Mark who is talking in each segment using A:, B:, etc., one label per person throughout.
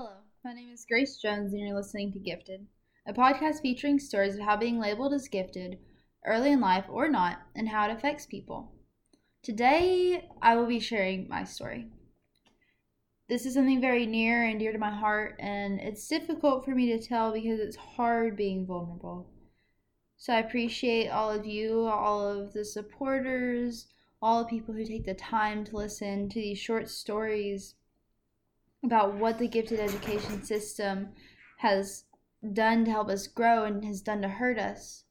A: Hello, my name is Grace Jones, and you're listening to Gifted, a podcast featuring stories of how being labeled as gifted, early in life or not, and how it affects people. Today, I will be sharing my story. This is something very near and dear to my heart, and it's difficult for me to tell because it's hard being vulnerable. So, I appreciate all of you, all of the supporters, all the people who take the time to listen to these short stories about what the gifted education system has done to help us grow and has done to hurt us.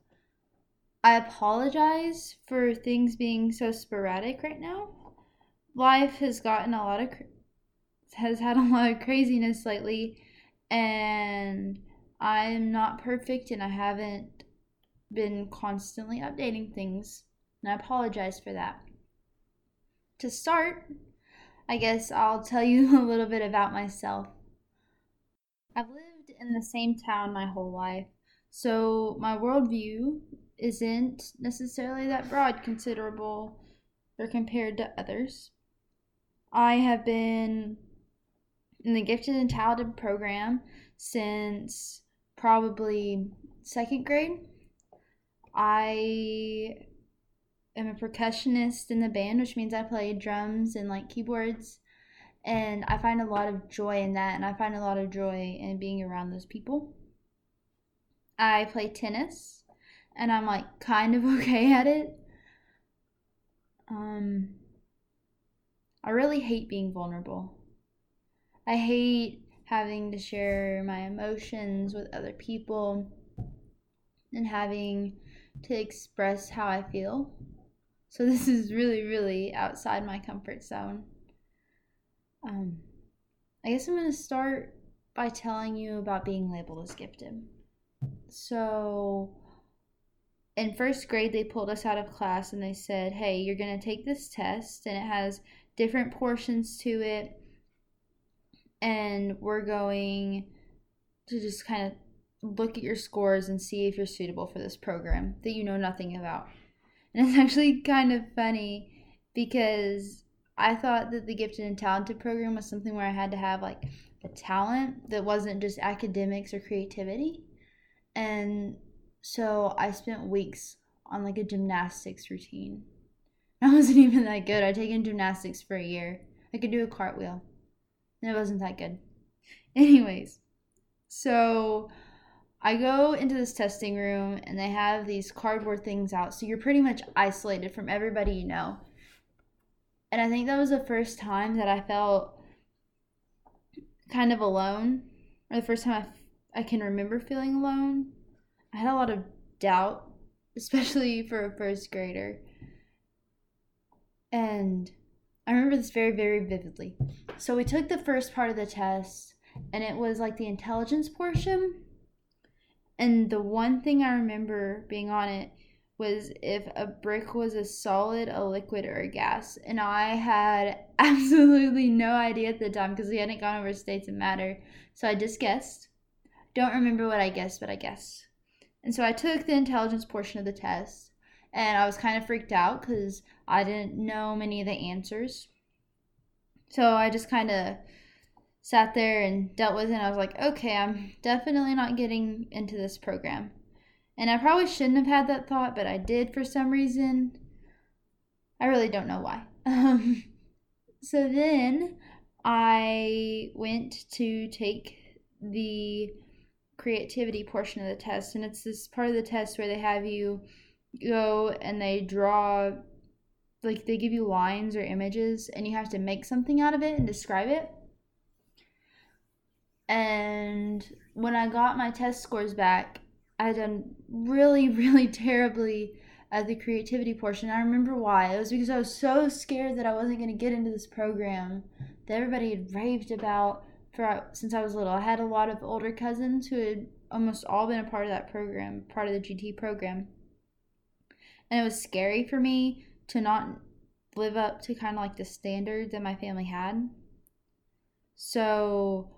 A: I apologize for things being so sporadic right now. Life has gotten a lot of has had a lot of craziness lately and I'm not perfect and I haven't been constantly updating things. And I apologize for that. To start, I guess I'll tell you a little bit about myself. I've lived in the same town my whole life, so my worldview isn't necessarily that broad, considerable or compared to others. I have been in the gifted and talented program since probably second grade. I am a percussionist in the band, which means I play drums and like keyboards. And I find a lot of joy in that, and I find a lot of joy in being around those people. I play tennis, and I'm like kind of okay at it. Um, I really hate being vulnerable. I hate having to share my emotions with other people and having to express how I feel. So this is really, really outside my comfort zone. Um, I guess I'm going to start by telling you about being labeled as gifted. So, in first grade, they pulled us out of class and they said, Hey, you're going to take this test, and it has different portions to it, and we're going to just kind of look at your scores and see if you're suitable for this program that you know nothing about. And it's actually kind of funny because I thought that the gifted and talented program was something where I had to have like a talent that wasn't just academics or creativity. And so I spent weeks on like a gymnastics routine. I wasn't even that good. I'd taken gymnastics for a year. I could do a cartwheel. And it wasn't that good. Anyways, so I go into this testing room and they have these cardboard things out. So you're pretty much isolated from everybody you know. And I think that was the first time that I felt kind of alone, or the first time I, I can remember feeling alone. I had a lot of doubt, especially for a first grader. And I remember this very, very vividly. So we took the first part of the test, and it was like the intelligence portion and the one thing I remember being on it was if a brick was a solid, a liquid, or a gas. And I had absolutely no idea at the time because we hadn't gone over states of matter. So I just guessed. Don't remember what I guessed, but I guessed. And so I took the intelligence portion of the test. And I was kind of freaked out because I didn't know many of the answers. So I just kind of sat there and dealt with it. And I was like, okay, I'm definitely not getting into this program. And I probably shouldn't have had that thought, but I did for some reason. I really don't know why. Um, so then I went to take the creativity portion of the test, and it's this part of the test where they have you go and they draw, like, they give you lines or images, and you have to make something out of it and describe it. And when I got my test scores back, I had done really, really terribly at the creativity portion. I remember why. It was because I was so scared that I wasn't going to get into this program that everybody had raved about for uh, since I was little. I had a lot of older cousins who had almost all been a part of that program, part of the GT program. And it was scary for me to not live up to kind of like the standards that my family had. So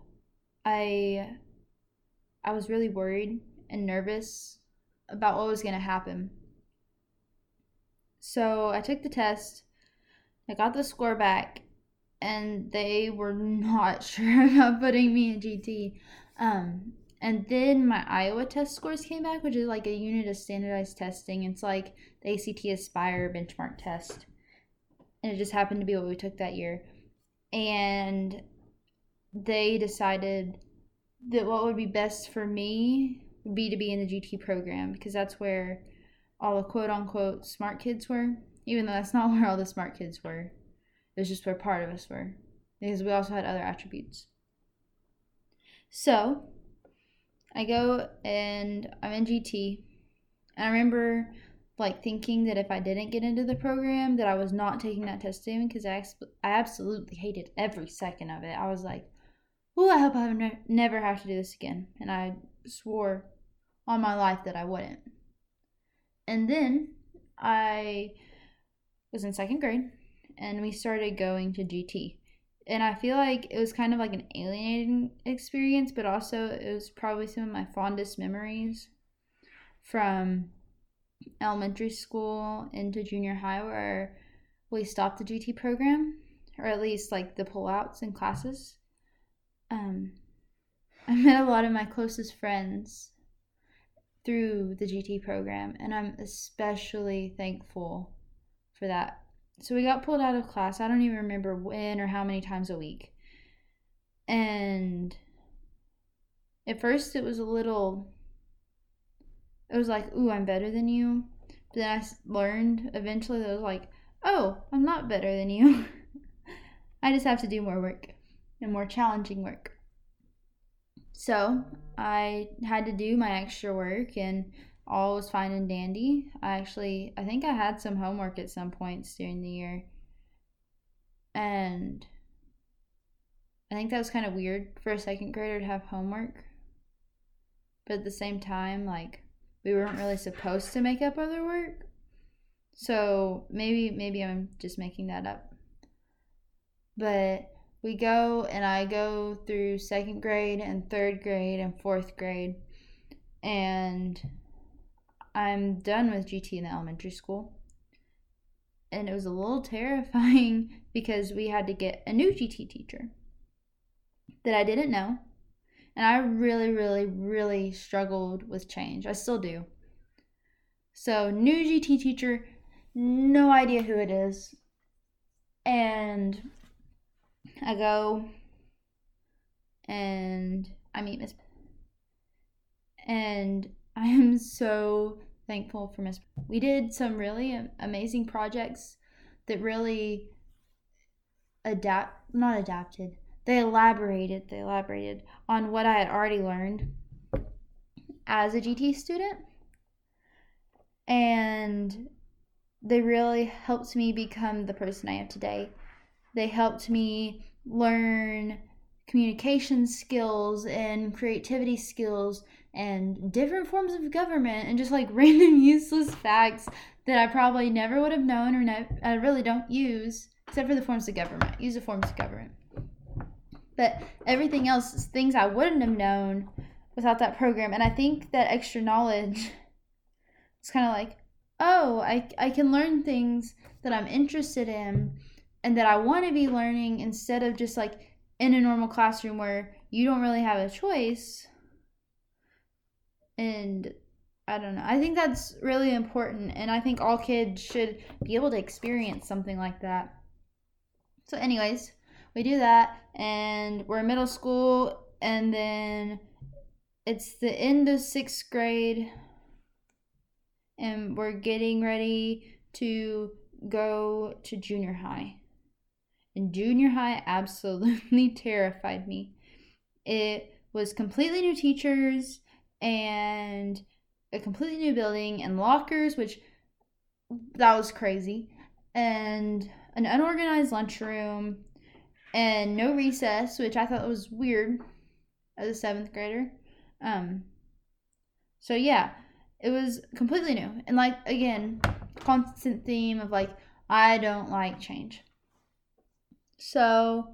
A: I I was really worried and nervous about what was going to happen. So I took the test. I got the score back and they were not sure about putting me in GT. Um, and then my Iowa test scores came back, which is like a unit of standardized testing. It's like the ACT Aspire benchmark test. And it just happened to be what we took that year. And they decided that what would be best for me would be to be in the GT program because that's where all the quote unquote smart kids were, even though that's not where all the smart kids were. It was just where part of us were because we also had other attributes. So I go and I'm in GT. And I remember like thinking that if I didn't get into the program, that I was not taking that test even because I, I absolutely hated every second of it. I was like, oh, I hope I ne- never have to do this again. And I swore on my life that I wouldn't. And then I was in second grade and we started going to GT and I feel like it was kind of like an alienating experience, but also it was probably some of my fondest memories from elementary school into junior high where we stopped the GT program, or at least like the pullouts in classes. Um, I met a lot of my closest friends through the GT program, and I'm especially thankful for that so we got pulled out of class. I don't even remember when or how many times a week. And at first it was a little it was like, "Ooh, I'm better than you." But then I learned eventually that it was like, "Oh, I'm not better than you. I just have to do more work and more challenging work." So, I had to do my extra work and all was fine and dandy. I actually, I think I had some homework at some points during the year. And I think that was kind of weird for a second grader to have homework. But at the same time, like, we weren't really supposed to make up other work. So maybe, maybe I'm just making that up. But we go and I go through second grade and third grade and fourth grade. And I'm done with GT in the elementary school. And it was a little terrifying because we had to get a new GT teacher that I didn't know. And I really, really, really struggled with change. I still do. So, new GT teacher, no idea who it is. And I go and I meet Miss. And I am so thankful for Miss. We did some really amazing projects that really adapt, not adapted. They elaborated, they elaborated on what I had already learned as a GT student. And they really helped me become the person I am today. They helped me learn communication skills and creativity skills and different forms of government and just like random useless facts that I probably never would have known or ne- I really don't use except for the forms of government. Use the forms of government. But everything else is things I wouldn't have known without that program. And I think that extra knowledge is kind of like, oh, I, I can learn things that I'm interested in and that I want to be learning instead of just like in a normal classroom where you don't really have a choice and I don't know. I think that's really important, and I think all kids should be able to experience something like that. So, anyways, we do that, and we're in middle school, and then it's the end of sixth grade, and we're getting ready to go to junior high. And junior high absolutely terrified me. It was completely new teachers and a completely new building and lockers, which that was crazy, and an unorganized lunchroom and no recess, which I thought was weird as a seventh grader. Um, so yeah, it was completely new and like again, constant theme of like I don't like change. So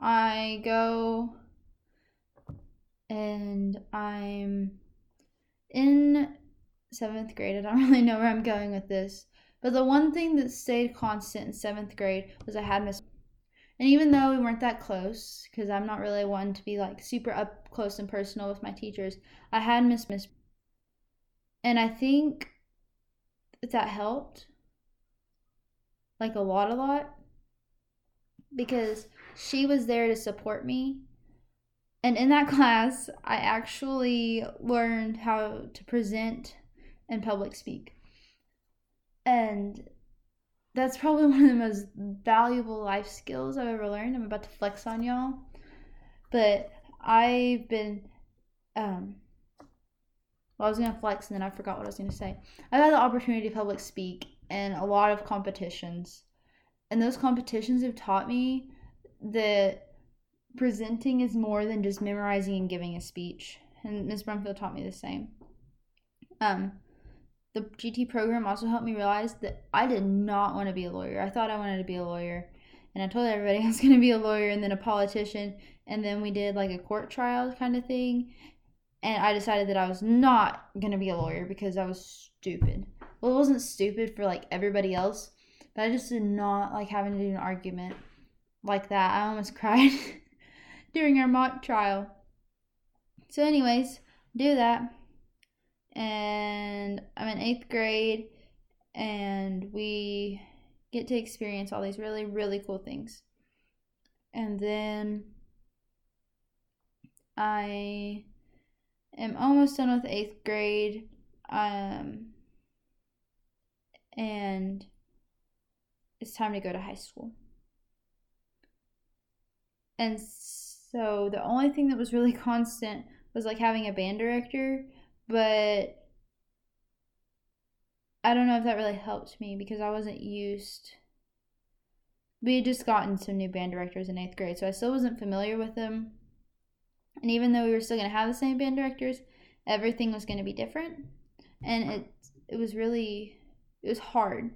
A: I go and I'm in seventh grade. I don't really know where I'm going with this, But the one thing that stayed constant in seventh grade was I had Miss. And even though we weren't that close, because I'm not really one to be like super up close and personal with my teachers, I had Miss Miss. And I think that helped. Like a lot, a lot. Because she was there to support me. And in that class, I actually learned how to present and public speak. And that's probably one of the most valuable life skills I've ever learned. I'm about to flex on y'all. But I've been um well, I was gonna flex and then I forgot what I was gonna say. I've had the opportunity to public speak in a lot of competitions. And those competitions have taught me that presenting is more than just memorizing and giving a speech. And Ms. Brumfield taught me the same. Um, the GT program also helped me realize that I did not want to be a lawyer. I thought I wanted to be a lawyer. And I told everybody I was going to be a lawyer and then a politician. And then we did like a court trial kind of thing. And I decided that I was not going to be a lawyer because I was stupid. Well, it wasn't stupid for like everybody else, but I just did not like having to do an argument like that. I almost cried during our mock trial. So, anyways, do that and I'm in eighth grade, and we get to experience all these really, really cool things. And then I am almost done with eighth grade. Um, and it's time to go to high school. And so the only thing that was really constant was like having a band director but I don't know if that really helped me because I wasn't used. We had just gotten some new band directors in eighth grade, so I still wasn't familiar with them. And even though we were still going to have the same band directors, everything was going to be different. And it it was really it was hard.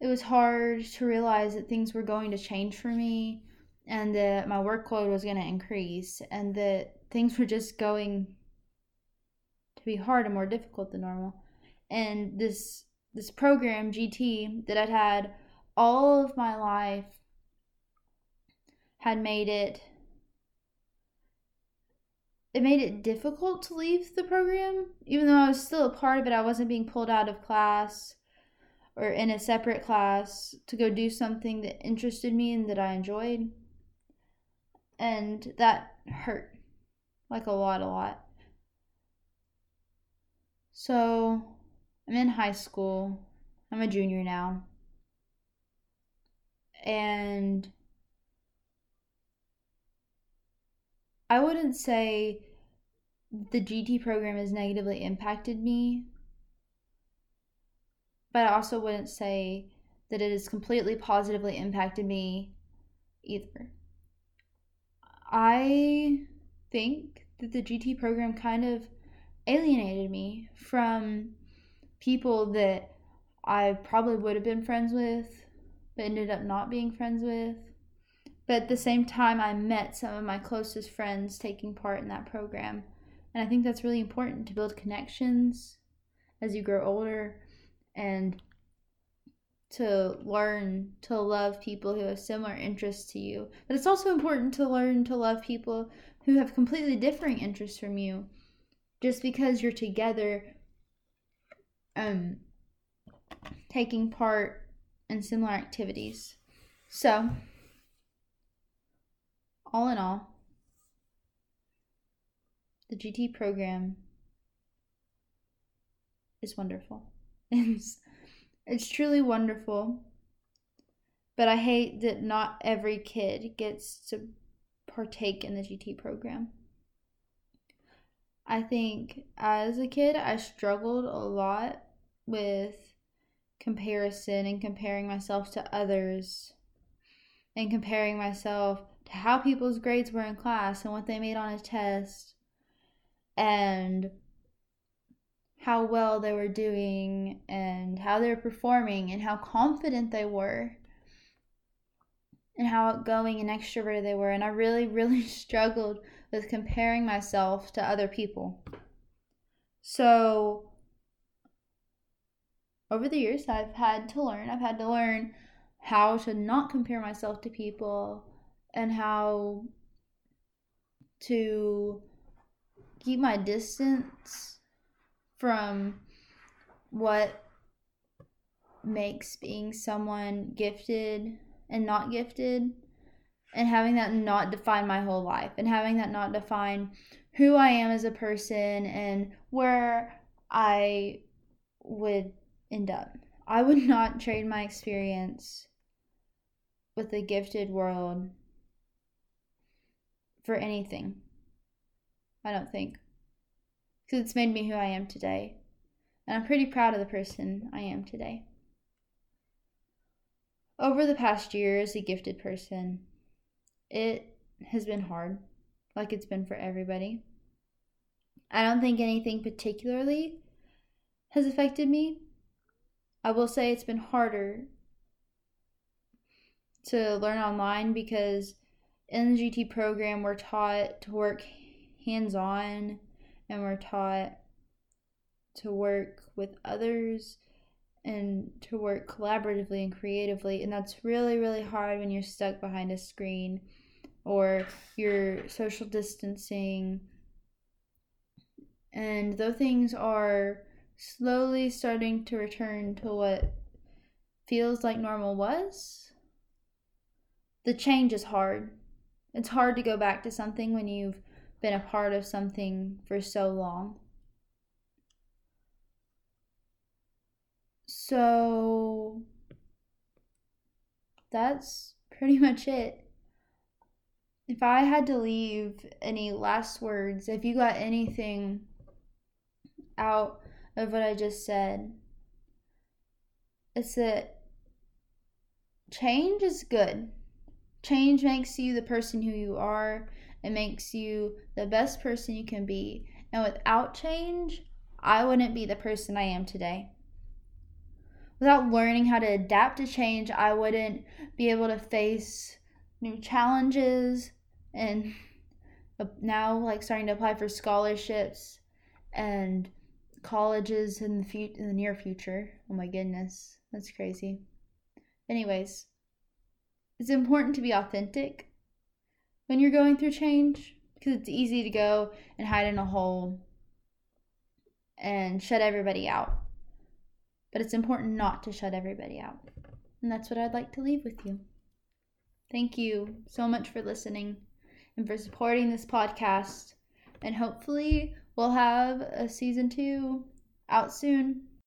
A: It was hard to realize that things were going to change for me and that my workload was going to increase and that things were just going to be hard and more difficult than normal. And this this program GT that I'd had all of my life had made it it made it difficult to leave the program even though I was still a part of it I wasn't being pulled out of class or in a separate class to go do something that interested me and that I enjoyed and that hurt like a lot a lot so, I'm in high school. I'm a junior now. And I wouldn't say the GT program has negatively impacted me, but I also wouldn't say that it has completely positively impacted me either. I think that the GT program kind of alienated me from people that I probably would have been friends with, but ended up not being friends with. But at the same time, I met some of my closest friends taking part in that program. And I think that's really important to build connections as you grow older and to learn to love people who have similar interests to you. But it's also important to learn to love people who have completely differing interests from you just because you're together um taking part in similar activities. So, all in all, the GT program is wonderful. It's, it's truly wonderful. But I hate that not every kid gets to partake in the GT program. I think as a kid, I struggled a lot with comparison and comparing myself to others and comparing myself how people's grades were in class and what they made on a test and how well they were doing and how they were performing and how confident they were and how outgoing and extroverted they were. And I really, really struggled with comparing myself to other people. So, over the years, I've had to learn. I've had to learn how to not compare myself to people and how to keep my distance from what makes being someone gifted and not gifted and having that not define my whole life and having that not define who I am as a person and where I would end up. I would not trade my experience with the gifted world for anything. I don't think. Because it's made me who I am today. And I'm pretty proud of the person I am today. Over the past year as a gifted person, it has been hard, like it's been for everybody. I don't think anything particularly has affected me. I will say it's been harder to learn online because in the GT program we're taught to work hands on and we're taught to work with others and to work collaboratively and creatively and that's really really hard when you're stuck behind a screen or you're social distancing. And though things are slowly starting to return to what feels like normal was the change is hard it's hard to go back to something when you've been a part of something for so long So that's pretty much it. If I had to leave any last words, if you got anything out of what I just said, it's that change is good. Change makes you the person who you are. It makes you the best person you can be. And without change, I wouldn't be the person I am today without learning how to adapt to change, I wouldn't be able to face new challenges and now like starting to apply for scholarships and colleges in the future in the near future. Oh my goodness, that's crazy. Anyways, it's important to be authentic when you're going through change because it's easy to go and hide in a hole and shut everybody out but it's important not to shut everybody out. And that's what I'd like to leave with you. Thank you so much for listening and for supporting this podcast. And hopefully, we'll have a season two out soon.